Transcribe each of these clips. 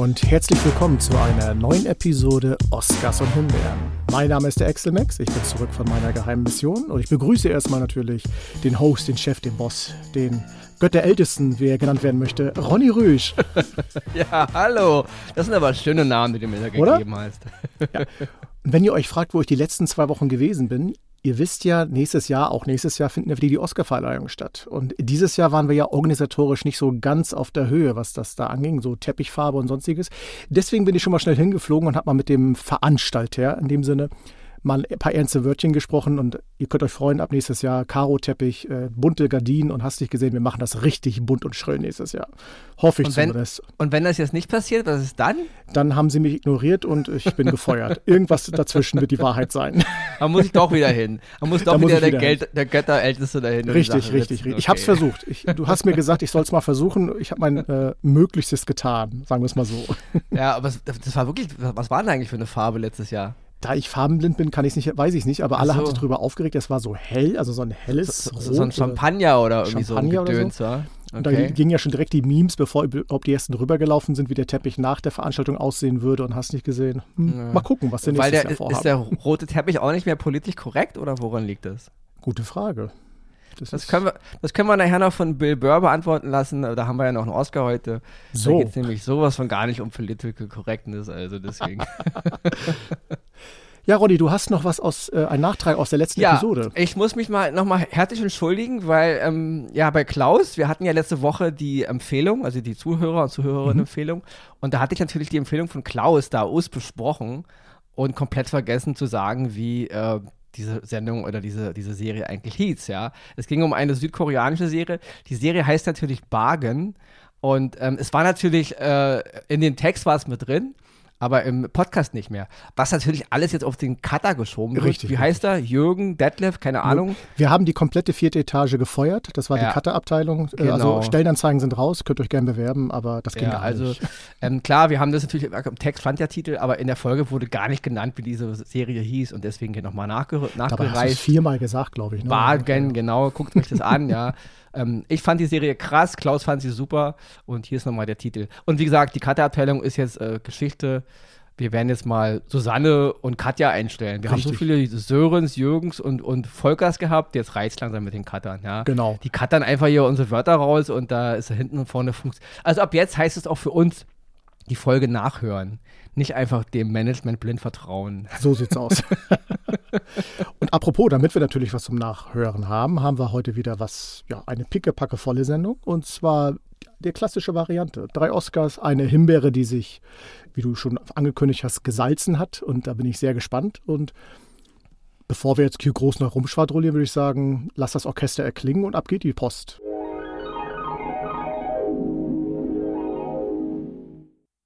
und herzlich willkommen zu einer neuen Episode Oscars und Himbeeren. Mein Name ist der Axel Max, ich bin zurück von meiner geheimen Mission und ich begrüße erstmal natürlich den Host, den Chef, den Boss, den Gott der Ältesten, wie er genannt werden möchte, Ronny Rüsch. ja, hallo. Das sind aber schöne Namen, die du mir da gegeben Oder? hast. ja. Und wenn ihr euch fragt, wo ich die letzten zwei Wochen gewesen bin, Ihr wisst ja, nächstes Jahr, auch nächstes Jahr finden ja wieder die Oscarverleihung statt. Und dieses Jahr waren wir ja organisatorisch nicht so ganz auf der Höhe, was das da anging, so Teppichfarbe und sonstiges. Deswegen bin ich schon mal schnell hingeflogen und habe mal mit dem Veranstalter in dem Sinne mal ein paar ernste Wörtchen gesprochen und ihr könnt euch freuen, ab nächstes Jahr Karo-Teppich, äh, bunte Gardinen und hast dich gesehen, wir machen das richtig bunt und schrill nächstes Jahr. Hoffe ich und wenn, zumindest. Und wenn das jetzt nicht passiert, was ist dann? Dann haben sie mich ignoriert und ich bin gefeuert. Irgendwas dazwischen wird die Wahrheit sein. Man muss ich doch wieder hin. Man muss doch wieder, muss der, Geld, der Götterälteste dahin. Richtig, richtig, richtig. Okay. Ich habe es versucht. Ich, du hast mir gesagt, ich soll es mal versuchen. Ich habe mein äh, Möglichstes getan, sagen wir es mal so. Ja, aber das war wirklich, was war denn eigentlich für eine Farbe letztes Jahr? Da ich farbenblind bin, kann ich nicht, weiß ich nicht, aber alle so. haben sich darüber aufgeregt. Es war so hell, also so ein helles so, so, so ein Champagner oder irgendwie Champagner so ein Gedöns, so. Und okay. da gingen ja schon direkt die Memes, bevor ob die ersten rübergelaufen sind, wie der Teppich nach der Veranstaltung aussehen würde und hast nicht gesehen. Hm, ja. Mal gucken, was der, Jahr vorhaben. Ist der rote Teppich auch nicht mehr politisch korrekt oder woran liegt das? Gute Frage. Das, das, können wir, das können wir nachher noch von Bill Burr beantworten lassen. Da haben wir ja noch einen Oscar heute. So. Da geht es nämlich sowas von gar nicht um Political Correctness. Also deswegen. Ja, Roddy, du hast noch was aus, äh, ein Nachtrag aus der letzten ja, Episode. Ich muss mich mal nochmal herzlich entschuldigen, weil ähm, ja bei Klaus, wir hatten ja letzte Woche die Empfehlung, also die Zuhörer- und Zuhörerinnen-Empfehlung. Mhm. Und da hatte ich natürlich die Empfehlung von Klaus da besprochen und komplett vergessen zu sagen, wie äh, diese Sendung oder diese, diese Serie eigentlich hieß, ja. Es ging um eine südkoreanische Serie. Die Serie heißt natürlich Bargain. Und ähm, es war natürlich, äh, in dem Text war es mit drin, aber im Podcast nicht mehr. Was natürlich alles jetzt auf den Cutter geschoben wird. Richtig. Wie heißt er? Jürgen, Detlef, keine Ahnung. Wir haben die komplette vierte Etage gefeuert. Das war ja. die Cutter-Abteilung. Äh, genau. Also Stellenanzeigen sind raus, könnt euch gerne bewerben, aber das ging ja, gar also, nicht. Ähm, klar, wir haben das natürlich im Text fand ja Titel, aber in der Folge wurde gar nicht genannt, wie diese Serie hieß und deswegen hier nochmal nachge nachgereist. Dabei hast viermal gesagt, glaube ich. Ne? Bargain, genau. Guckt euch das an, ja. Ähm, ich fand die Serie krass, Klaus fand sie super und hier ist nochmal der Titel. Und wie gesagt, die Cutter-Abteilung ist jetzt äh, Geschichte wir werden jetzt mal Susanne und Katja einstellen. Wir Richtig. haben so viele Sörens, Jürgens und, und Volkers gehabt, jetzt reizt langsam mit den Cuttern, ja. Genau. Die cuttern einfach hier unsere Wörter raus und da ist hinten und vorne Funktion. Also ab jetzt heißt es auch für uns, die Folge nachhören. Nicht einfach dem Management blind vertrauen. So sieht's aus. und apropos, damit wir natürlich was zum Nachhören haben, haben wir heute wieder was, ja, eine pickepacke volle Sendung. Und zwar die klassische Variante. Drei Oscars, eine Himbeere, die sich, wie du schon angekündigt hast, gesalzen hat. Und da bin ich sehr gespannt. Und bevor wir jetzt hier groß noch rumschwadrollieren, würde ich sagen, lass das Orchester erklingen und ab geht die Post.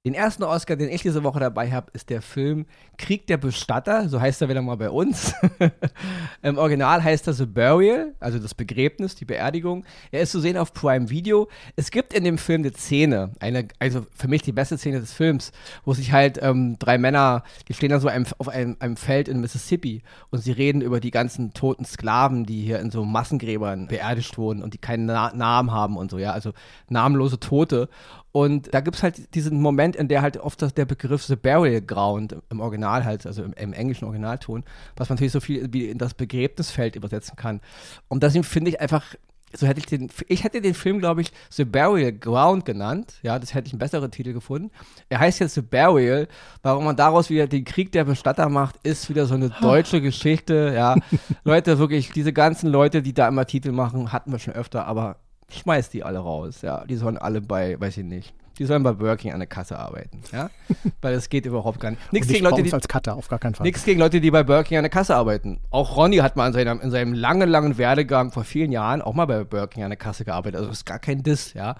Den ersten Oscar, den ich diese Woche dabei habe, ist der Film Krieg der Bestatter, so heißt er wieder mal bei uns. Im Original heißt er The Burial, also das Begräbnis, die Beerdigung. Er ist zu sehen auf Prime Video. Es gibt in dem Film eine Szene, eine, also für mich die beste Szene des Films, wo sich halt ähm, drei Männer, die stehen da so einem, auf einem, einem, Feld in Mississippi und sie reden über die ganzen toten Sklaven, die hier in so Massengräbern beerdigt wurden und die keinen Na Namen haben und so, ja, also namenlose Tote. Und da gibt es halt diesen Moment, in der halt oft der Begriff The Burial Ground im Original halt, also im, im, englischen Originalton, was man natürlich so viel wie in das Begräbnisfeld übersetzen kann. Und deswegen finde ich einfach, so hätte ich den, ich hätte den Film, glaube ich, The Burial Ground genannt. Ja, das hätte ich einen besseren Titel gefunden. Er heißt jetzt The Burial. Warum man daraus wieder den Krieg der Bestatter macht, ist wieder so eine deutsche Geschichte. Ja, Leute, wirklich, diese ganzen Leute, die da immer Titel machen, hatten wir schon öfter, aber schmeiß die alle raus, ja. Die sollen alle bei, weiß ich nicht, die sollen bei Burger an der Kasse arbeiten, ja. Weil es geht überhaupt gar nicht. Nichts gegen Leute, die, als Cutter, auf gar keinen Fall. Nichts gegen Leute, die bei Burger an der Kasse arbeiten. Auch Ronny hat mal in seinem, in seinem langen, langen Werdegang vor vielen Jahren auch mal bei Burger an der Kasse gearbeitet. Also das ist gar kein Diss, ja.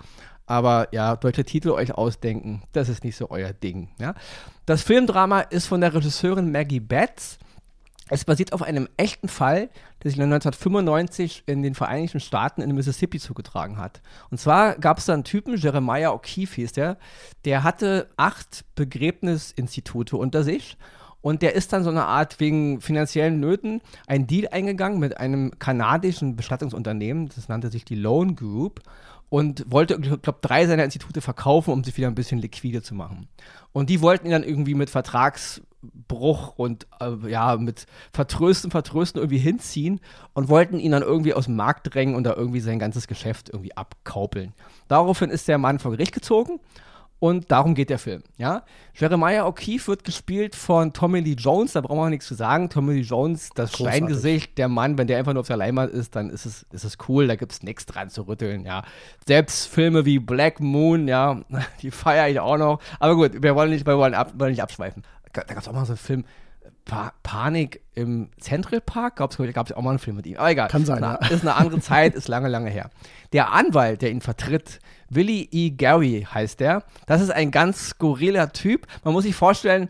Aber ja, deutsche Titel euch ausdenken, das ist nicht so euer Ding, ja. Das Filmdrama ist von der Regisseurin Maggie Betts es basiert auf einem echten Fall, der sich 1995 in den Vereinigten Staaten in Mississippi zugetragen hat. Und zwar gab es da einen Typen, Jeremiah O'Keefe hieß der, der hatte acht Begräbnisinstitute unter sich und der ist dann so eine Art wegen finanziellen Nöten ein Deal eingegangen mit einem kanadischen Bestattungsunternehmen, das nannte sich die Loan Group. Und wollte, ich glaube, drei seiner Institute verkaufen, um sich wieder ein bisschen liquide zu machen. Und die wollten ihn dann irgendwie mit Vertragsbruch und äh, ja, mit Vertrösten, Vertrösten irgendwie hinziehen und wollten ihn dann irgendwie aus dem Markt drängen und da irgendwie sein ganzes Geschäft irgendwie abkaupeln. Daraufhin ist der Mann vor Gericht gezogen und darum geht der Film. Ja? Jeremiah O'Keefe wird gespielt von Tommy Lee Jones, da brauchen wir nichts zu sagen. Tommy Lee Jones, das Großartig. Steingesicht, der Mann, wenn der einfach nur auf der Leinwand ist, dann ist es, ist es cool, da gibt es nichts dran zu rütteln. Ja? Selbst Filme wie Black Moon, ja, die feiere ich auch noch. Aber gut, wir wollen nicht, wir wollen, ab, wollen nicht abschweifen. Da gab es auch mal so einen Film, pa Panik im Central Park, gab es auch mal einen Film mit ihm. Aber egal. Kann sein, Na, ja. Ist eine andere Zeit, ist lange, lange her. Der Anwalt, der ihn vertritt, Willie E. Gary heißt der. Das ist ein ganz skurriler Typ. Man muss sich vorstellen,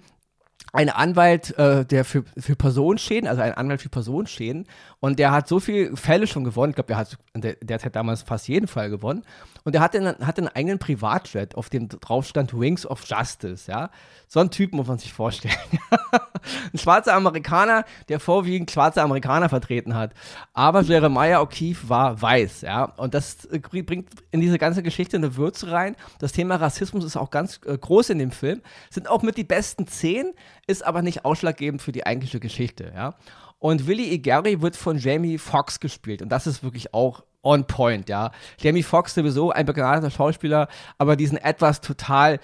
ein Anwalt, äh, der für, für Personenschäden, also ein Anwalt für Personenschäden, und der hat so viele Fälle schon gewonnen. Ich glaube, der hat in der, damals fast jeden Fall gewonnen. Und der hatte, einen, hatte einen eigenen Privatjet, auf dem drauf stand Wings of Justice, ja. So ein Typ muss man sich vorstellen. ein schwarzer Amerikaner, der vorwiegend schwarze Amerikaner vertreten hat. Aber Jeremiah O'Keefe war weiß, ja. Und das äh, bringt in diese ganze Geschichte eine Würze rein. Das Thema Rassismus ist auch ganz äh, groß in dem Film. Sind auch mit die besten zehn, ist aber nicht ausschlaggebend für die eigentliche Geschichte, ja. Und Willie E. Gary wird von Jamie Foxx gespielt. Und das ist wirklich auch on point, ja. Jamie Foxx sowieso ein begnadeter Schauspieler, aber diesen etwas total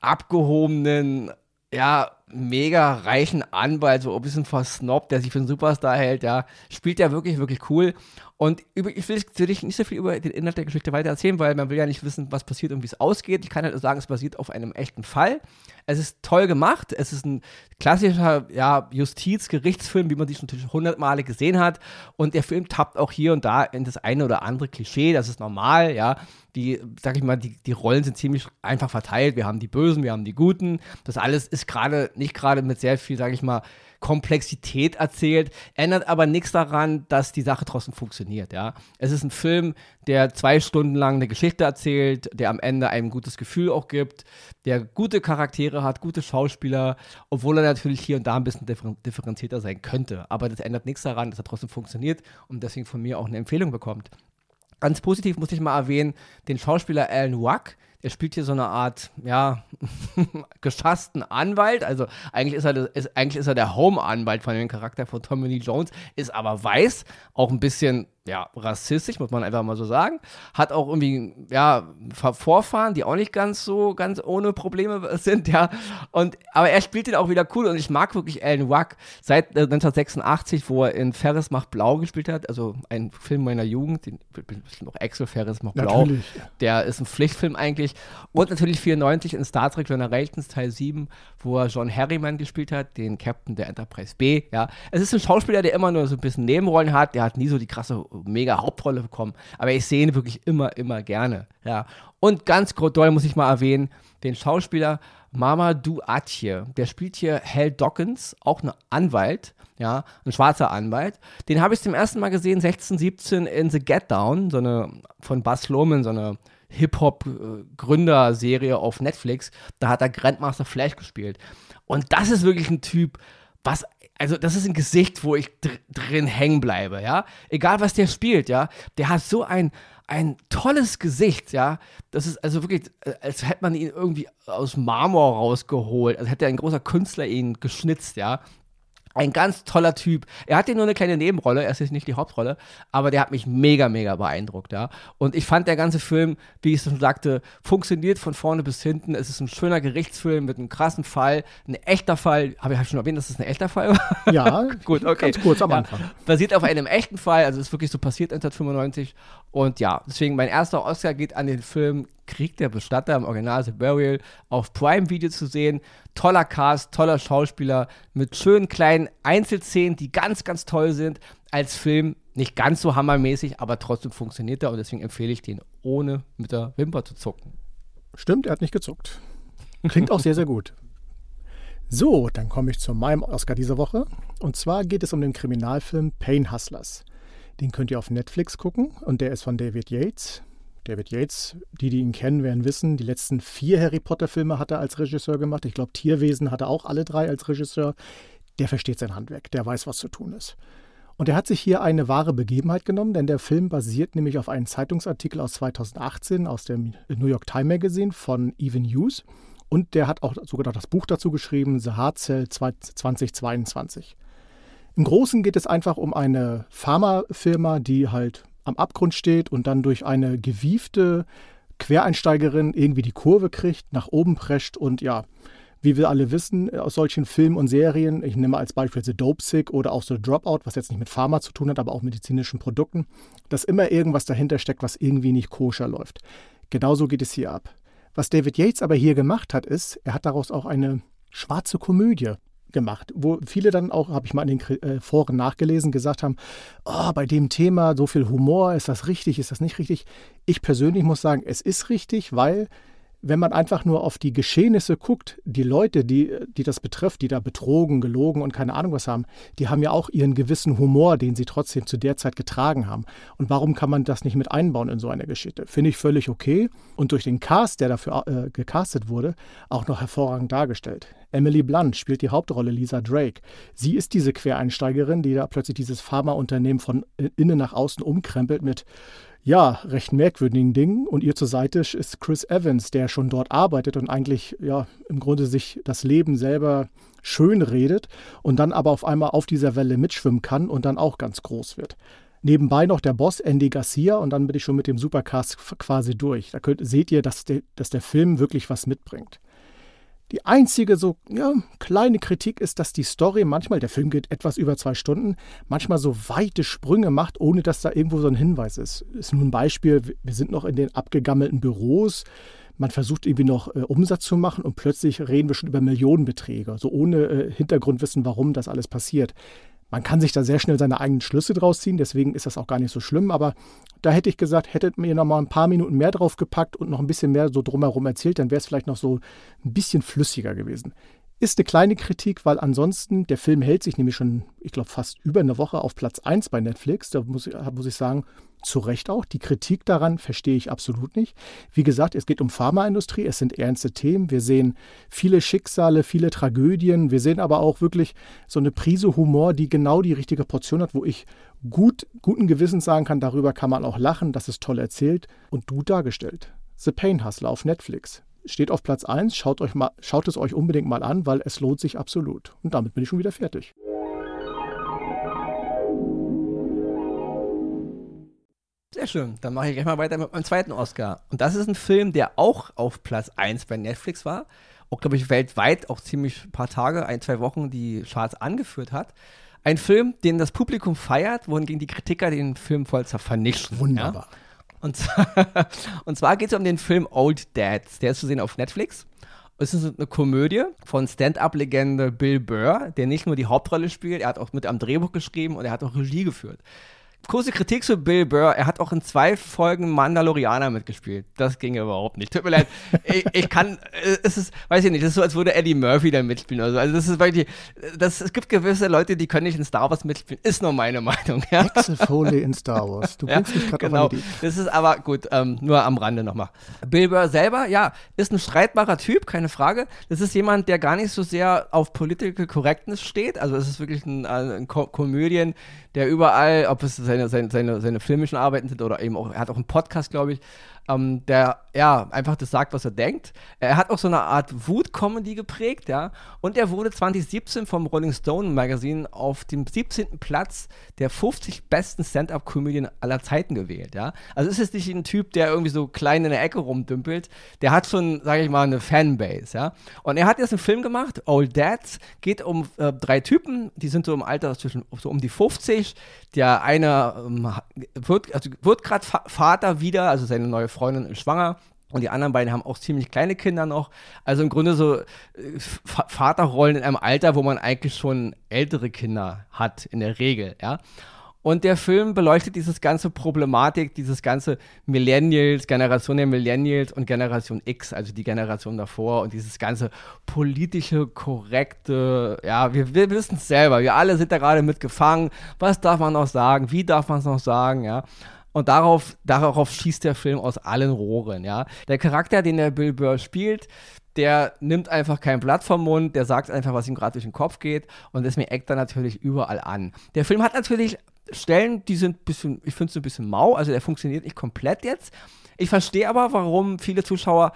abgehobenen, ja, mega reichen Anwalt, so ein bisschen versnobbt, der sich für einen Superstar hält, ja, spielt ja wirklich, wirklich cool. Und ich will natürlich nicht so viel über den Inhalt der Geschichte weiter erzählen, weil man will ja nicht wissen, was passiert und wie es ausgeht. Ich kann halt sagen, es basiert auf einem echten Fall. Es ist toll gemacht. Es ist ein klassischer ja, Justizgerichtsfilm, wie man die schon hundertmale gesehen hat. Und der Film tappt auch hier und da in das eine oder andere Klischee. Das ist normal, ja. Die, sag ich mal, die, die Rollen sind ziemlich einfach verteilt. Wir haben die Bösen, wir haben die Guten. Das alles ist gerade nicht gerade mit sehr viel, sag ich mal, Komplexität erzählt, ändert aber nichts daran, dass die Sache trotzdem funktioniert. Ja? Es ist ein Film, der zwei Stunden lang eine Geschichte erzählt, der am Ende ein gutes Gefühl auch gibt, der gute Charaktere hat, gute Schauspieler, obwohl er natürlich hier und da ein bisschen differenzierter sein könnte. Aber das ändert nichts daran, dass er trotzdem funktioniert und deswegen von mir auch eine Empfehlung bekommt. Ganz positiv muss ich mal erwähnen, den Schauspieler Alan Wack, er spielt hier so eine Art, ja, geschassten Anwalt. Also eigentlich ist er, ist, eigentlich ist er der Home-Anwalt von dem Charakter von Tommy Lee Jones, ist aber weiß, auch ein bisschen ja, rassistisch, muss man einfach mal so sagen. Hat auch irgendwie, ja, Vorfahren, die auch nicht ganz so, ganz ohne Probleme sind, ja. Und, aber er spielt den auch wieder cool und ich mag wirklich Alan Wack seit äh, 1986, wo er in Ferris macht Blau gespielt hat, also ein Film meiner Jugend, den, noch Axel Ferris macht Blau. Natürlich. Der ist ein Pflichtfilm eigentlich. Und natürlich 94 in Star Trek Generations Teil 7, wo er John Harriman gespielt hat, den Captain der Enterprise B, ja. Es ist ein Schauspieler, der immer nur so ein bisschen Nebenrollen hat, der hat nie so die krasse mega Hauptrolle bekommen. Aber ich sehe ihn wirklich immer, immer gerne. Ja. Und ganz doll muss ich mal erwähnen, den Schauspieler Mamadou Atje. Der spielt hier Hal Dawkins, auch ein Anwalt, ja, ein schwarzer Anwalt. Den habe ich zum ersten Mal gesehen, 16, 17 in The Get Down, so eine von Buzz Loman, so eine Hip-Hop-Gründerserie auf Netflix. Da hat er Grandmaster Flash gespielt. Und das ist wirklich ein Typ, was also das ist ein Gesicht, wo ich dr drin hängen bleibe, ja. Egal was der spielt, ja. Der hat so ein, ein tolles Gesicht, ja. Das ist also wirklich, äh, als hätte man ihn irgendwie aus Marmor rausgeholt, als hätte ein großer Künstler ihn geschnitzt, ja. Ein ganz toller Typ. Er hat hier nur eine kleine Nebenrolle, er ist jetzt nicht die Hauptrolle, aber der hat mich mega, mega beeindruckt, ja. Und ich fand der ganze Film, wie ich schon sagte, funktioniert von vorne bis hinten. Es ist ein schöner Gerichtsfilm mit einem krassen Fall, ein echter Fall. Habe ich schon erwähnt, dass es ein echter Fall war? Ja, gut, okay. Ganz kurz am Anfang. Ja, basiert auf einem echten Fall, also ist wirklich so passiert 1995. Und ja, deswegen mein erster Oscar geht an den Film Krieg der Bestatter im Original The Burial auf Prime Video zu sehen. Toller Cast, toller Schauspieler mit schönen kleinen Einzelszenen, die ganz, ganz toll sind. Als Film nicht ganz so hammermäßig, aber trotzdem funktioniert er und deswegen empfehle ich den ohne mit der Wimper zu zucken. Stimmt, er hat nicht gezuckt. Klingt auch sehr, sehr gut. So, dann komme ich zu meinem Oscar dieser Woche. Und zwar geht es um den Kriminalfilm Pain Hustlers. Den könnt ihr auf Netflix gucken und der ist von David Yates. David Yates, die, die ihn kennen, werden wissen, die letzten vier Harry Potter-Filme hat er als Regisseur gemacht. Ich glaube, Tierwesen hat er auch alle drei als Regisseur. Der versteht sein Handwerk, der weiß, was zu tun ist. Und er hat sich hier eine wahre Begebenheit genommen, denn der Film basiert nämlich auf einem Zeitungsartikel aus 2018 aus dem New York Times Magazine von Even Hughes. Und der hat auch sogar das Buch dazu geschrieben, The Hard Cell 2022. Im Großen geht es einfach um eine Pharmafirma, die halt am Abgrund steht und dann durch eine gewiefte Quereinsteigerin irgendwie die Kurve kriegt, nach oben prescht und ja, wie wir alle wissen aus solchen Filmen und Serien, ich nehme als Beispiel The Dope Sick oder auch The Dropout, was jetzt nicht mit Pharma zu tun hat, aber auch medizinischen Produkten, dass immer irgendwas dahinter steckt, was irgendwie nicht koscher läuft. Genauso geht es hier ab. Was David Yates aber hier gemacht hat, ist, er hat daraus auch eine schwarze Komödie gemacht, wo viele dann auch, habe ich mal in den äh, Foren nachgelesen, gesagt haben, oh, bei dem Thema so viel Humor, ist das richtig, ist das nicht richtig? Ich persönlich muss sagen, es ist richtig, weil wenn man einfach nur auf die Geschehnisse guckt, die Leute, die, die das betrifft, die da betrogen, gelogen und keine Ahnung was haben, die haben ja auch ihren gewissen Humor, den sie trotzdem zu der Zeit getragen haben. Und warum kann man das nicht mit einbauen in so eine Geschichte? Finde ich völlig okay und durch den Cast, der dafür äh, gecastet wurde, auch noch hervorragend dargestellt. Emily Blunt spielt die Hauptrolle Lisa Drake. Sie ist diese Quereinsteigerin, die da plötzlich dieses Pharmaunternehmen von innen nach außen umkrempelt mit ja, recht merkwürdigen Dingen. Und ihr zur Seite ist Chris Evans, der schon dort arbeitet und eigentlich ja im Grunde sich das Leben selber schön redet und dann aber auf einmal auf dieser Welle mitschwimmen kann und dann auch ganz groß wird. Nebenbei noch der Boss Andy Garcia und dann bin ich schon mit dem Supercast quasi durch. Da könnt, seht ihr, dass, de, dass der Film wirklich was mitbringt. Die einzige so ja, kleine Kritik ist, dass die Story manchmal, der Film geht etwas über zwei Stunden, manchmal so weite Sprünge macht, ohne dass da irgendwo so ein Hinweis ist. Ist nur ein Beispiel, wir sind noch in den abgegammelten Büros, man versucht irgendwie noch äh, Umsatz zu machen und plötzlich reden wir schon über Millionenbeträge, so ohne äh, Hintergrundwissen, warum das alles passiert. Man kann sich da sehr schnell seine eigenen Schlüsse draus ziehen, deswegen ist das auch gar nicht so schlimm. Aber da hätte ich gesagt, hättet mir noch mal ein paar Minuten mehr drauf gepackt und noch ein bisschen mehr so drumherum erzählt, dann wäre es vielleicht noch so ein bisschen flüssiger gewesen. Ist eine kleine Kritik, weil ansonsten der Film hält sich nämlich schon, ich glaube, fast über eine Woche auf Platz 1 bei Netflix. Da muss, muss ich sagen, zu Recht auch. Die Kritik daran verstehe ich absolut nicht. Wie gesagt, es geht um Pharmaindustrie, es sind ernste Themen. Wir sehen viele Schicksale, viele Tragödien. Wir sehen aber auch wirklich so eine Prise Humor, die genau die richtige Portion hat, wo ich gut, guten Gewissens sagen kann, darüber kann man auch lachen, das ist toll erzählt und gut dargestellt. The Pain Hustler auf Netflix. Steht auf Platz 1, schaut, euch mal, schaut es euch unbedingt mal an, weil es lohnt sich absolut. Und damit bin ich schon wieder fertig. Sehr schön. Dann mache ich gleich mal weiter mit meinem zweiten Oscar. Und das ist ein Film, der auch auf Platz 1 bei Netflix war. Auch, glaube ich, weltweit auch ziemlich ein paar Tage, ein, zwei Wochen die Charts angeführt hat. Ein Film, den das Publikum feiert, wohingegen die Kritiker den Film voll vernichten. Wunderbar. Ja? Und, und zwar geht es um den Film Old Dads. Der ist zu sehen auf Netflix. Es ist eine Komödie von Stand-up-Legende Bill Burr, der nicht nur die Hauptrolle spielt, er hat auch mit am Drehbuch geschrieben und er hat auch Regie geführt kurze Kritik zu Bill Burr. Er hat auch in zwei Folgen Mandalorianer mitgespielt. Das ging überhaupt nicht. Tut mir leid. ich, ich, kann, äh, es ist, weiß ich nicht, das ist so, als würde Eddie Murphy da mitspielen oder so. Also das ist wirklich, das, es gibt gewisse Leute, die können nicht in Star Wars mitspielen. Ist nur meine Meinung. Ja? Foley in Star Wars. Du bringst ja, mich gerade genau. auf eine Das ist aber gut, ähm, nur am Rande nochmal. Bill Burr selber, ja, ist ein streitbarer Typ, keine Frage. Das ist jemand, der gar nicht so sehr auf Political Correctness steht. Also es ist wirklich ein, ein Ko Komödien, der überall, ob es seine, seine, seine, seine filmischen Arbeiten sind oder eben auch, er hat auch einen Podcast, glaube ich, ähm, der ja einfach das sagt, was er denkt. Er hat auch so eine Art Wut-Comedy geprägt, ja. Und er wurde 2017 vom Rolling Stone Magazine auf dem 17. Platz der 50 besten Stand-up-Comedien aller Zeiten gewählt, ja. Also ist es nicht ein Typ, der irgendwie so klein in der Ecke rumdümpelt. Der hat schon, sage ich mal, eine Fanbase, ja. Und er hat jetzt einen Film gemacht, Old Dads, geht um äh, drei Typen, die sind so im Alter zwischen so um die 50. Der eine ähm, wird, also wird gerade Vater wieder, also seine neue Freundin ist schwanger. Und die anderen beiden haben auch ziemlich kleine Kinder noch. Also im Grunde so äh, Vaterrollen in einem Alter, wo man eigentlich schon ältere Kinder hat, in der Regel, ja. Und der Film beleuchtet dieses ganze Problematik, dieses ganze Millennials, Generation der Millennials und Generation X, also die Generation davor und dieses ganze politische, korrekte, ja, wir, wir wissen es selber, wir alle sind da gerade mitgefangen. Was darf man noch sagen? Wie darf man es noch sagen? Ja. Und darauf, darauf schießt der Film aus allen Rohren, ja. Der Charakter, den der Bill Burr spielt, der nimmt einfach kein Blatt vom Mund, der sagt einfach, was ihm gerade durch den Kopf geht und deswegen eckt er natürlich überall an. Der Film hat natürlich Stellen, die sind ein bisschen, ich finde es ein bisschen mau, also der funktioniert nicht komplett jetzt. Ich verstehe aber, warum viele Zuschauer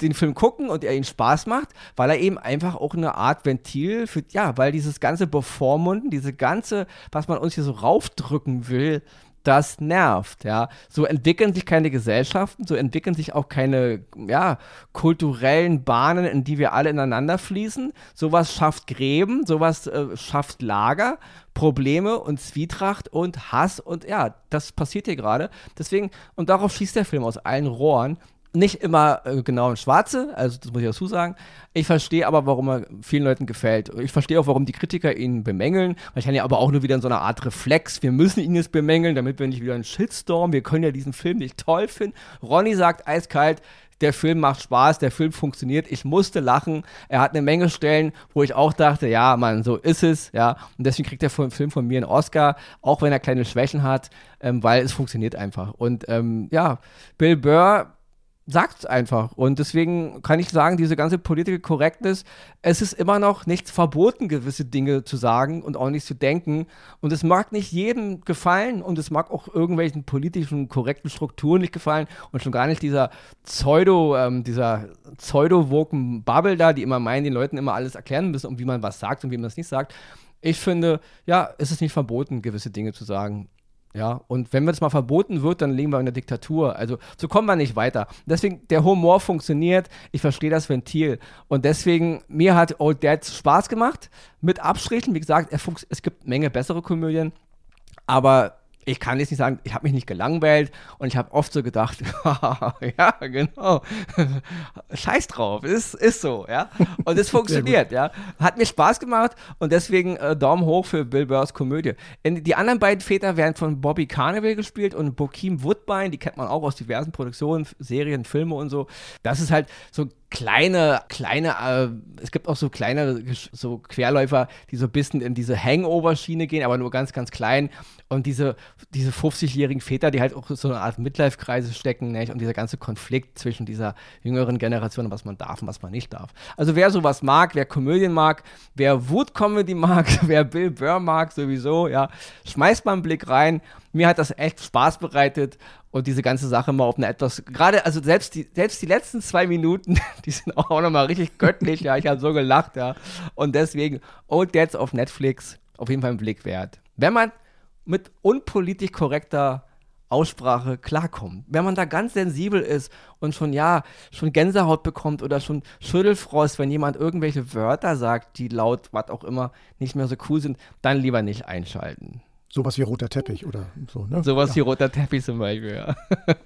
den Film gucken und er ihnen Spaß macht, weil er eben einfach auch eine Art Ventil für, ja, weil dieses ganze Bevormunden, diese ganze, was man uns hier so raufdrücken will, das nervt, ja. So entwickeln sich keine Gesellschaften, so entwickeln sich auch keine, ja, kulturellen Bahnen, in die wir alle ineinander fließen. Sowas schafft Gräben, sowas äh, schafft Lager, Probleme und Zwietracht und Hass und ja, das passiert hier gerade. Deswegen, und darauf schießt der Film aus allen Rohren nicht immer äh, genau in Schwarze, also das muss ich dazu sagen. Ich verstehe aber, warum er vielen Leuten gefällt. Ich verstehe auch, warum die Kritiker ihn bemängeln. Wahrscheinlich aber auch nur wieder in so einer Art Reflex. Wir müssen ihn jetzt bemängeln, damit wir nicht wieder einen Shitstorm, wir können ja diesen Film nicht toll finden. Ronny sagt eiskalt, der Film macht Spaß, der Film funktioniert. Ich musste lachen. Er hat eine Menge Stellen, wo ich auch dachte, ja, Mann, so ist es, ja. Und deswegen kriegt der Film von mir einen Oscar, auch wenn er kleine Schwächen hat, ähm, weil es funktioniert einfach. Und ähm, ja, Bill Burr sagt es einfach. Und deswegen kann ich sagen, diese ganze Political Correctness, es ist immer noch nicht verboten, gewisse Dinge zu sagen und auch nicht zu denken. Und es mag nicht jedem gefallen und es mag auch irgendwelchen politischen korrekten Strukturen nicht gefallen und schon gar nicht dieser Pseudo, ähm, dieser pseudo-woken Bubble da, die immer meinen, den Leuten immer alles erklären müssen, um wie man was sagt und wie man es nicht sagt. Ich finde, ja, es ist nicht verboten, gewisse Dinge zu sagen. Ja, und wenn das mal verboten wird, dann liegen wir in der Diktatur. Also so kommen wir nicht weiter. Deswegen, der Humor funktioniert, ich verstehe das Ventil. Und deswegen, mir hat Old Dad Spaß gemacht, mit Abstrichen. Wie gesagt, es gibt Menge bessere Komödien, aber ich kann jetzt nicht sagen, ich habe mich nicht gelangweilt und ich habe oft so gedacht, ja, genau, scheiß drauf, ist, ist so, ja. Und es funktioniert, ja. Hat mir Spaß gemacht und deswegen äh, Daumen hoch für Bill Burrs Komödie. In, die anderen beiden Väter werden von Bobby Carnival gespielt und Bokeem Woodbine, die kennt man auch aus diversen Produktionen, Serien, Filme und so. Das ist halt so kleine, kleine, äh, es gibt auch so kleine, so Querläufer, die so ein bisschen in diese Hangover-Schiene gehen, aber nur ganz, ganz klein. Und diese, diese 50-jährigen Väter, die halt auch so eine Art Midlife-Kreise stecken, nicht? und dieser ganze Konflikt zwischen dieser jüngeren Generation, was man darf und was man nicht darf. Also wer sowas mag, wer Komödien mag, wer Wut-Comedy mag, wer Bill Burr mag, sowieso, ja, schmeißt mal einen Blick rein. Mir hat das echt Spaß bereitet und diese ganze Sache mal auf eine etwas, gerade, also selbst die, selbst die letzten zwei Minuten, die sind auch nochmal richtig göttlich, ja, ich habe so gelacht, ja. Und deswegen, Old Dads auf Netflix, auf jeden Fall ein Blick wert. Wenn man mit unpolitisch korrekter Aussprache klarkommt. Wenn man da ganz sensibel ist und schon, ja, schon Gänsehaut bekommt oder schon Schüttelfrost, wenn jemand irgendwelche Wörter sagt, die laut, was auch immer, nicht mehr so cool sind, dann lieber nicht einschalten. Sowas wie roter Teppich oder so, ne? Sowas ja. wie roter Teppich zum Beispiel, ja.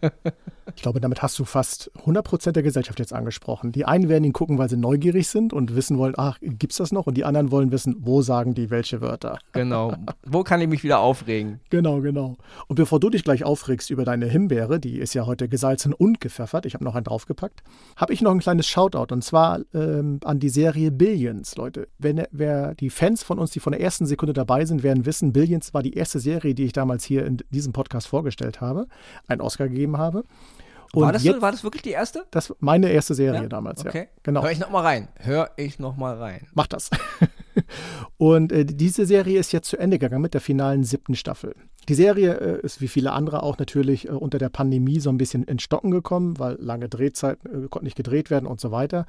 ich glaube, damit hast du fast 100% der Gesellschaft jetzt angesprochen. Die einen werden ihn gucken, weil sie neugierig sind und wissen wollen, ach, gibt's das noch? Und die anderen wollen wissen, wo sagen die welche Wörter. Genau. wo kann ich mich wieder aufregen? Genau, genau. Und bevor du dich gleich aufregst über deine Himbeere, die ist ja heute gesalzen und gepfeffert, ich habe noch einen draufgepackt, habe ich noch ein kleines Shoutout und zwar ähm, an die Serie Billions, Leute. Wenn, wer die Fans von uns, die von der ersten Sekunde dabei sind, werden wissen, Billions war die erste Serie, die ich damals hier in diesem Podcast vorgestellt habe, einen Oscar gegeben habe. war das, jetzt, war das wirklich die erste? Das war meine erste Serie ja? damals, okay. ja. Genau. Hör ich noch mal rein. Hör ich noch mal rein. Mach das. und äh, diese Serie ist jetzt zu Ende gegangen mit der finalen siebten Staffel. Die Serie äh, ist wie viele andere auch natürlich äh, unter der Pandemie so ein bisschen in Stocken gekommen, weil lange Drehzeiten äh, konnten nicht gedreht werden und so weiter.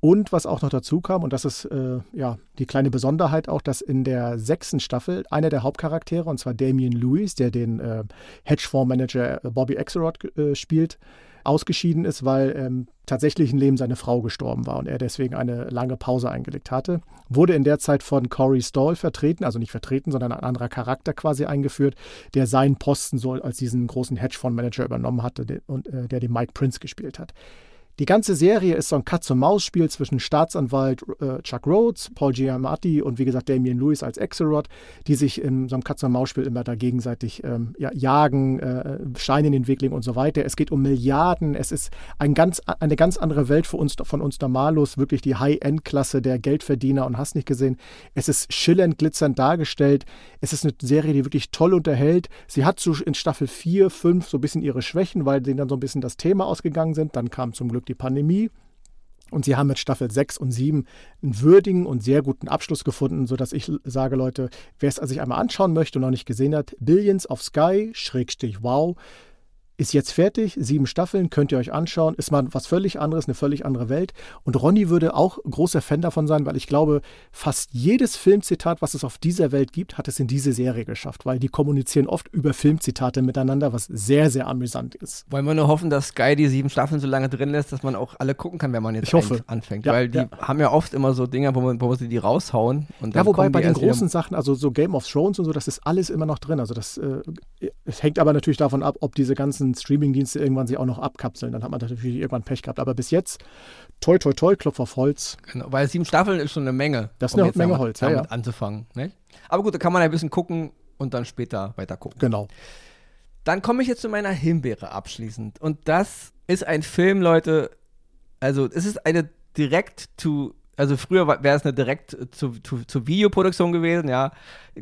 Und was auch noch dazu kam, und das ist äh, ja die kleine Besonderheit auch, dass in der sechsten Staffel einer der Hauptcharaktere, und zwar Damien Lewis, der den äh, Hedgefondsmanager Bobby Axelrod spielt, ausgeschieden ist, weil im ähm, tatsächlichen Leben seine Frau gestorben war und er deswegen eine lange Pause eingelegt hatte. Wurde in der Zeit von Corey Stoll vertreten, also nicht vertreten, sondern ein anderer Charakter quasi eingeführt, der seinen Posten so als diesen großen Hedgefondsmanager übernommen hatte und äh, der den Mike Prince gespielt hat. Die ganze Serie ist so ein Katz-und-Maus-Spiel zwischen Staatsanwalt äh, Chuck Rhodes, Paul Giamatti und wie gesagt Damien Lewis als Axelrod, die sich in so einem Katz-und-Maus-Spiel immer da gegenseitig ähm, ja, jagen, äh, Steine in den Weg legen und so weiter. Es geht um Milliarden. Es ist ein ganz, eine ganz andere Welt für uns, von uns Normalos, wirklich die High-End-Klasse der Geldverdiener und hast nicht gesehen. Es ist schillernd, glitzernd dargestellt. Es ist eine Serie, die wirklich toll unterhält. Sie hat so in Staffel 4, 5 so ein bisschen ihre Schwächen, weil denen dann so ein bisschen das Thema ausgegangen sind. Dann kam zum Glück die Pandemie. Und sie haben mit Staffel 6 und 7 einen würdigen und sehr guten Abschluss gefunden, sodass ich sage, Leute, wer es sich einmal anschauen möchte und noch nicht gesehen hat, Billions of Sky, Schrägstich Wow, ist jetzt fertig, sieben Staffeln, könnt ihr euch anschauen, ist mal was völlig anderes, eine völlig andere Welt. Und Ronny würde auch großer Fan davon sein, weil ich glaube, fast jedes Filmzitat, was es auf dieser Welt gibt, hat es in diese Serie geschafft, weil die kommunizieren oft über Filmzitate miteinander, was sehr, sehr amüsant ist. Wollen wir nur hoffen, dass Sky die sieben Staffeln so lange drin lässt, dass man auch alle gucken kann, wenn man jetzt ich hoffe. anfängt. Ja, weil die ja. haben ja oft immer so Dinge, wo, man, wo sie die raushauen. Und dann Ja, wobei bei den großen Sachen, also so Game of Thrones und so, das ist alles immer noch drin. Also das äh, es hängt aber natürlich davon ab, ob diese ganzen Streaming-Dienste irgendwann sich auch noch abkapseln. Dann hat man natürlich irgendwann Pech gehabt. Aber bis jetzt, toi, toi, toi, Klopf auf Holz. Genau, weil sieben Staffeln ist schon eine Menge. Das ist um eine Menge damit, Holz, ja, damit ja. anzufangen. Ne? Aber gut, da kann man ein bisschen gucken und dann später weiter gucken. Genau. Dann komme ich jetzt zu meiner Himbeere abschließend. Und das ist ein Film, Leute. Also, es ist eine direkt to. Also früher wäre es eine direkt zu, zu, zu Videoproduktion gewesen, ja.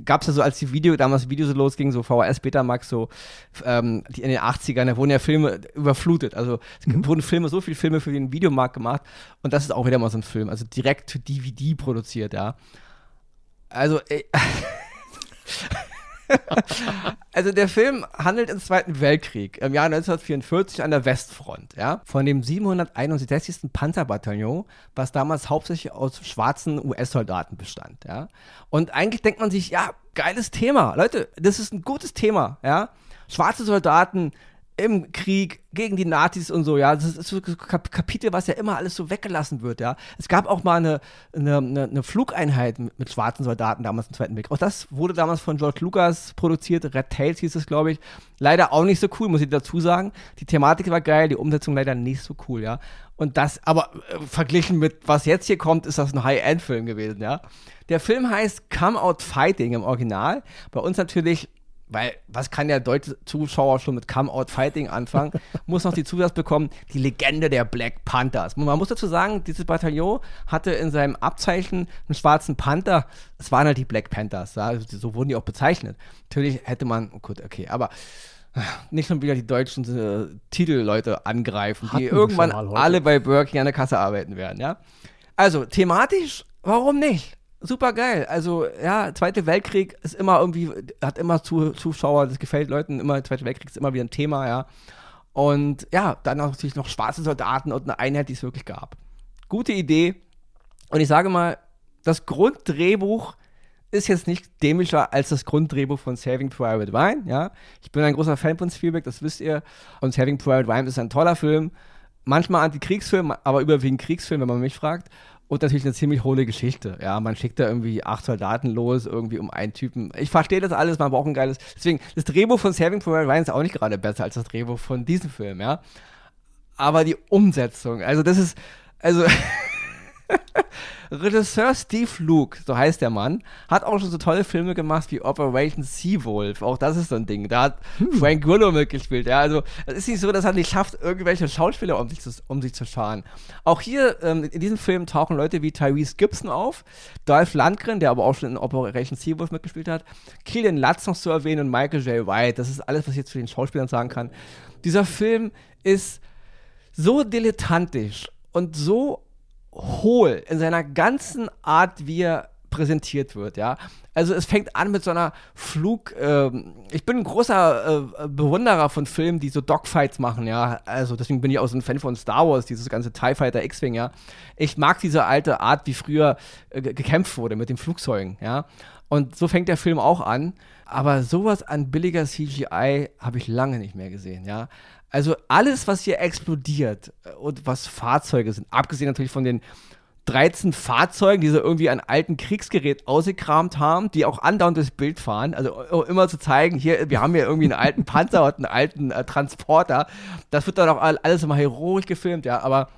Gab es ja so, als die Video, damals Video so losging, so VHS, Betamax, so ähm, die in den 80ern, da wurden ja Filme überflutet. Also es wurden Filme, so viele Filme für den Videomarkt gemacht. Und das ist auch wieder mal so ein Film, also direkt to DVD produziert, ja. Also, ey, Also der Film handelt im Zweiten Weltkrieg im Jahr 1944 an der Westfront, ja, von dem 761. Panzerbataillon, was damals hauptsächlich aus schwarzen US-Soldaten bestand, ja. Und eigentlich denkt man sich, ja, geiles Thema, Leute, das ist ein gutes Thema, ja. Schwarze Soldaten im Krieg gegen die Nazis und so, ja. Das ist so ein Kap Kapitel, was ja immer alles so weggelassen wird, ja. Es gab auch mal eine, eine, eine, Flugeinheit mit, mit schwarzen Soldaten damals im Zweiten Weltkrieg. Auch das wurde damals von George Lucas produziert. Red Tails hieß es, glaube ich. Leider auch nicht so cool, muss ich dazu sagen. Die Thematik war geil, die Umsetzung leider nicht so cool, ja. Und das, aber äh, verglichen mit was jetzt hier kommt, ist das ein High-End-Film gewesen, ja. Der Film heißt Come Out Fighting im Original. Bei uns natürlich weil was kann der deutsche Zuschauer schon mit Come Out Fighting anfangen? muss noch die Zusatz bekommen, die Legende der Black Panthers. Man muss dazu sagen, dieses Bataillon hatte in seinem Abzeichen einen schwarzen Panther. Es waren halt die Black Panthers. So wurden die auch bezeichnet. Natürlich hätte man, oh gut, okay, aber nicht schon wieder die deutschen äh, Titelleute angreifen, die Hatten wir irgendwann alle bei Burger King an der Kasse arbeiten werden, ja. Also thematisch, warum nicht? Super geil. Also, ja, Zweite Weltkrieg ist immer irgendwie, hat immer zu, Zuschauer, das gefällt Leuten immer, Zweite Weltkrieg ist immer wieder ein Thema, ja. Und ja, dann natürlich noch schwarze Soldaten und eine Einheit, die es wirklich gab. Gute Idee. Und ich sage mal, das Grunddrehbuch ist jetzt nicht dämlicher als das Grunddrehbuch von Saving Private Ryan, ja. Ich bin ein großer Fan von Spielberg, das wisst ihr. Und Saving Private Ryan ist ein toller Film. Manchmal Antikriegsfilm, aber überwiegend Kriegsfilm, wenn man mich fragt. Und natürlich eine ziemlich hohle Geschichte. Ja, man schickt da irgendwie acht Soldaten los, irgendwie um einen Typen. Ich verstehe das alles, man braucht ein geiles. Deswegen, das Drehbuch von Saving Private Ryan ist auch nicht gerade besser als das Drehbuch von diesem Film, ja. Aber die Umsetzung, also das ist, also Regisseur Steve Luke, so heißt der Mann, hat auch schon so tolle Filme gemacht wie Operation Seawolf. Auch das ist so ein Ding. Da hat Frank Grillo mitgespielt. Ja, also es ist nicht so, dass er nicht schafft, irgendwelche Schauspieler um sich zu, um sich zu scharen. Auch hier ähm, in diesem Film tauchen Leute wie Tyrese Gibson auf, Dolph Lundgren, der aber auch schon in Operation Seawolf mitgespielt hat, Killian Lutz noch zu erwähnen und Michael J. White. Das ist alles, was ich jetzt zu den Schauspielern sagen kann. Dieser Film ist so dilettantisch und so hohl in seiner ganzen Art, wie er präsentiert wird, ja. Also es fängt an mit so einer Flug. Ähm, ich bin ein großer äh, Bewunderer von Filmen, die so Dogfights machen, ja. Also deswegen bin ich auch so ein Fan von Star Wars, dieses ganze TIE Fighter X-Wing, ja. Ich mag diese alte Art, wie früher äh, ge- gekämpft wurde mit den Flugzeugen, ja. Und so fängt der Film auch an. Aber sowas an billiger CGI habe ich lange nicht mehr gesehen, ja. Also alles, was hier explodiert äh, und was Fahrzeuge sind, abgesehen natürlich von den 13 Fahrzeugen, die sie irgendwie an alten Kriegsgerät ausgekramt haben, die auch andauernd das Bild fahren. Also uh, immer zu zeigen, hier, wir haben hier irgendwie einen alten Panzer und einen alten äh, Transporter. Das wird dann auch all- alles immer heroisch gefilmt, ja, aber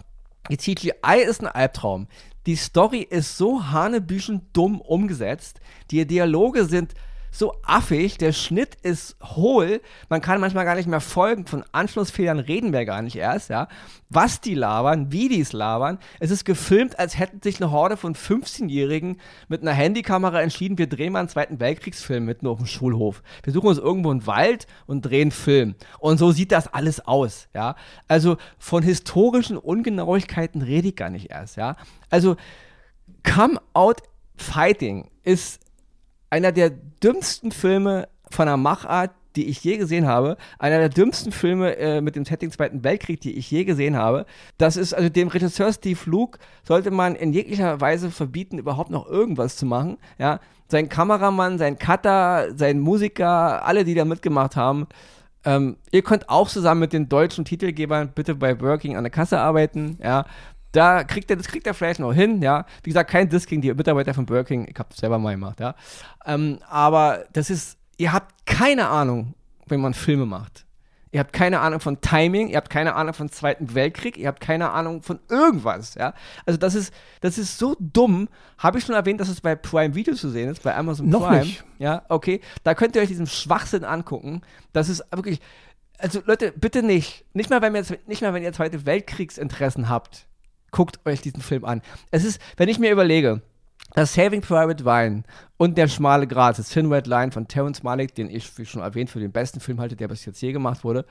Die CGI ist ein Albtraum. Die Story ist so hanebüchen dumm umgesetzt. Die Dialoge sind so affig, der Schnitt ist hohl, man kann manchmal gar nicht mehr folgen, von Anschlussfehlern reden wir gar nicht erst, ja. Was die labern, wie die es labern. Es ist gefilmt, als hätten sich eine Horde von 15-Jährigen mit einer Handykamera entschieden, wir drehen mal einen Zweiten Weltkriegsfilm mitten auf dem Schulhof. Wir suchen uns irgendwo einen Wald und drehen Film. Und so sieht das alles aus, ja. Also von historischen Ungenauigkeiten rede ich gar nicht erst, ja. Also Come Out Fighting ist einer der dümmsten Filme von der Machart, die ich je gesehen habe. Einer der dümmsten Filme äh, mit dem Setting Zweiten Weltkrieg, die ich je gesehen habe. Das ist, also dem Regisseur Steve Luke sollte man in jeglicher Weise verbieten, überhaupt noch irgendwas zu machen. Ja, sein Kameramann, sein Cutter, sein Musiker, alle, die da mitgemacht haben. Ähm, ihr könnt auch zusammen mit den deutschen Titelgebern bitte bei Working an der Kasse arbeiten. Ja, da kriegt er, das kriegt er vielleicht noch hin, ja. Wie gesagt, kein Diss gegen die Mitarbeiter von Birking, ich habe es selber mal gemacht, ja. Ähm, aber das ist, ihr habt keine Ahnung, wenn man Filme macht. Ihr habt keine Ahnung von Timing, ihr habt keine Ahnung von Zweiten Weltkrieg, ihr habt keine Ahnung von irgendwas, ja. Also das ist, das ist so dumm. Habe ich schon erwähnt, dass es bei Prime Video zu sehen ist, bei Amazon Noch Prime. nicht. Ja, okay. Da könnt ihr euch diesen Schwachsinn angucken. Das ist wirklich, also Leute, bitte nicht. Nicht mal, wenn ihr, nicht mal, wenn ihr Zweite Weltkriegsinteressen habt guckt euch diesen Film an. Es ist, wenn ich mir überlege, dass Saving Private Ryan und Der schmale Grat, das Thin Red Line von Terrence Malick, den ich, wie schon erwähnt, für den besten Film halte, der bis jetzt je gemacht wurde.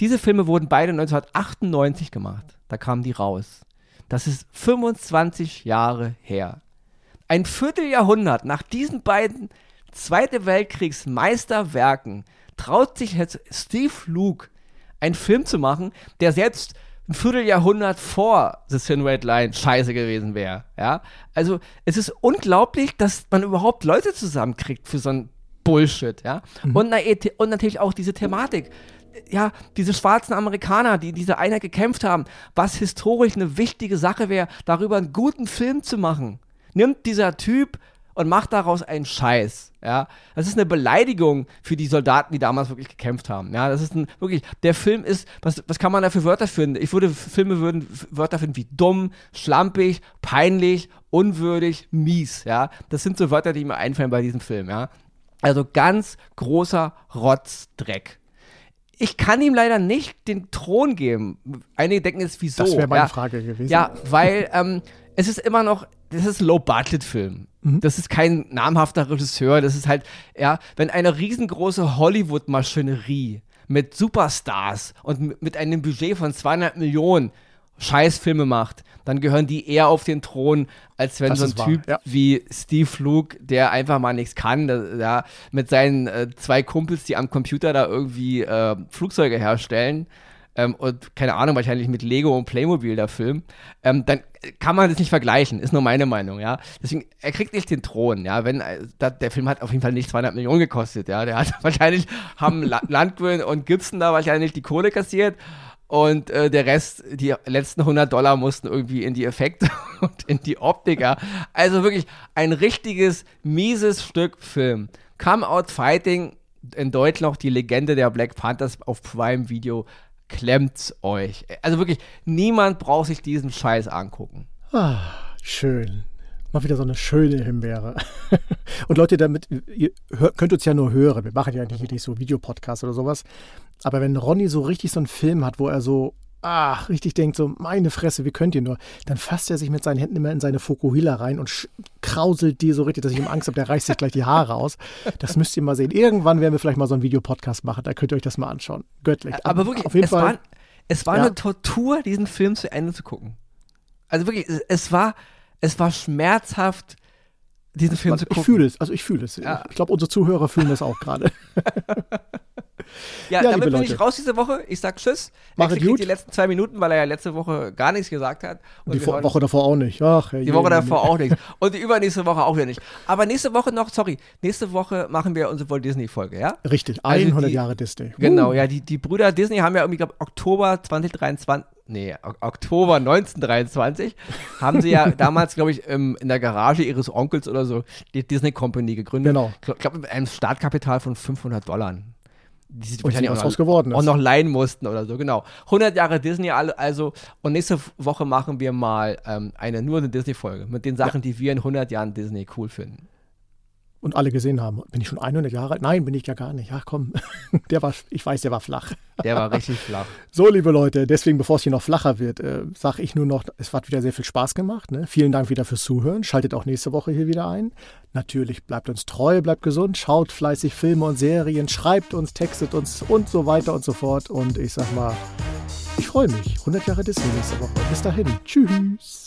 Diese Filme wurden beide 1998 gemacht. Da kamen die raus. Das ist 25 Jahre her. Ein Vierteljahrhundert nach diesen beiden Zweite Weltkriegsmeisterwerken traut sich jetzt Steve Luke einen Film zu machen, der selbst ein Vierteljahrhundert vor The Thin Red Line scheiße gewesen wäre. Ja? Also es ist unglaublich, dass man überhaupt Leute zusammenkriegt für so ein Bullshit. Ja? Mhm. Und, na, und natürlich auch diese Thematik. Ja, diese schwarzen Amerikaner, die diese Einheit gekämpft haben, was historisch eine wichtige Sache wäre, darüber einen guten Film zu machen. Nimmt dieser Typ und macht daraus einen Scheiß. Ja, das ist eine Beleidigung für die Soldaten, die damals wirklich gekämpft haben. Ja, das ist ein, wirklich, der Film ist, was, was kann man da für Wörter finden? Ich würde, Filme würden Wörter finden wie dumm, schlampig, peinlich, unwürdig, mies. Ja, das sind so Wörter, die mir einfallen bei diesem Film. Ja, also ganz großer Rotzdreck. Ich kann ihm leider nicht den Thron geben. Einige denken es, wieso? Das wäre meine ja, Frage gewesen. Ja, weil ähm, es ist immer noch, das ist ein Low-Budget-Film. Mhm. Das ist kein namhafter Regisseur. Das ist halt, ja, wenn eine riesengroße Hollywood-Maschinerie mit Superstars und mit einem Budget von 200 Millionen Scheißfilme macht, dann gehören die eher auf den Thron, als wenn das so ein Typ ja. wie Steve Luke, der einfach mal nichts kann, der, ja, mit seinen äh, zwei Kumpels, die am Computer da irgendwie äh, Flugzeuge herstellen, ähm, und keine Ahnung, wahrscheinlich mit Lego und Playmobil der Film, ähm, dann kann man das nicht vergleichen, ist nur meine Meinung, ja. Deswegen, er kriegt nicht den Thron, ja. Wenn, äh, da, der Film hat auf jeden Fall nicht 200 Millionen gekostet, ja. Der hat wahrscheinlich, haben La Landgren und Gibson da wahrscheinlich die Kohle kassiert und äh, der Rest, die letzten 100 Dollar mussten irgendwie in die Effekte und in die Optik, ja. Also wirklich ein richtiges, mieses Stück Film. Come Out Fighting, in Deutsch noch die Legende der Black Panthers auf Prime Video klemmt's euch. Also wirklich, niemand braucht sich diesen Scheiß angucken. Ah, schön. Mal wieder so eine schöne Himbeere. Und Leute, damit, ihr könnt uns ja nur hören. Wir machen ja nicht, nicht so Videopodcasts oder sowas. Aber wenn Ronny so richtig so einen Film hat, wo er so ach, richtig denkt, so, meine Fresse, wie könnt ihr nur? Dann fasst er sich mit seinen Händen immer in seine Fokuhila rein und krauselt die so richtig, dass ich ihm Angst habe, der reißt sich gleich die Haare aus. Das müsst ihr mal sehen. Irgendwann werden wir vielleicht mal so einen Videopodcast machen, da könnt ihr euch das mal anschauen. Göttlich. Aber, Aber wirklich, auf jeden es Fall. War, es war ja. eine Tortur, diesen Film zu Ende zu gucken. Also wirklich, es war, es war schmerzhaft, diesen Film Man, zu gucken. Ich fühle es, also ich fühle es. Ja. Ich glaube, unsere Zuhörer fühlen das auch gerade. Ja, ja damit bin ich raus diese Woche. Ich sag Tschüss. Mach es gut. die letzten zwei Minuten, weil er ja letzte Woche gar nichts gesagt hat. Und die Woche davor auch nicht. Ach, die Woche davor auch nicht. Und die übernächste Woche auch wieder nicht. Aber nächste Woche noch, sorry, nächste Woche machen wir unsere Walt Disney-Folge, ja? Richtig, 100 also die, Jahre Disney. Genau, uh. ja, die, die Brüder Disney haben ja irgendwie, glaube Oktober 2023 nee, Oktober 1923, haben sie ja damals, glaube ich, im, in der Garage ihres Onkels oder so die Disney Company gegründet. Genau. Ich glaube, mit einem Startkapital von 500 Dollar. Die sie Und wahrscheinlich auch, noch, geworden auch ist. noch leihen mussten oder so, genau. 100 Jahre Disney alle- also und nächste Woche machen wir mal ähm, eine nur eine Disney-Folge mit den Sachen, die wir in 100 Jahren Disney cool finden. Und alle gesehen haben. Bin ich schon 100 Jahre alt? Nein, bin ich ja gar nicht. Ach komm, der war, ich weiß, der war flach. Der war richtig flach. So, liebe Leute, deswegen, bevor es hier noch flacher wird, äh, sage ich nur noch, es hat wieder sehr viel Spaß gemacht. Ne? Vielen Dank wieder fürs Zuhören. Schaltet auch nächste Woche hier wieder ein. Natürlich bleibt uns treu, bleibt gesund, schaut fleißig Filme und Serien, schreibt uns, textet uns und so weiter und so fort. Und ich sag mal, ich freue mich. 100 Jahre Disney nächste Woche. Bis dahin. Tschüss.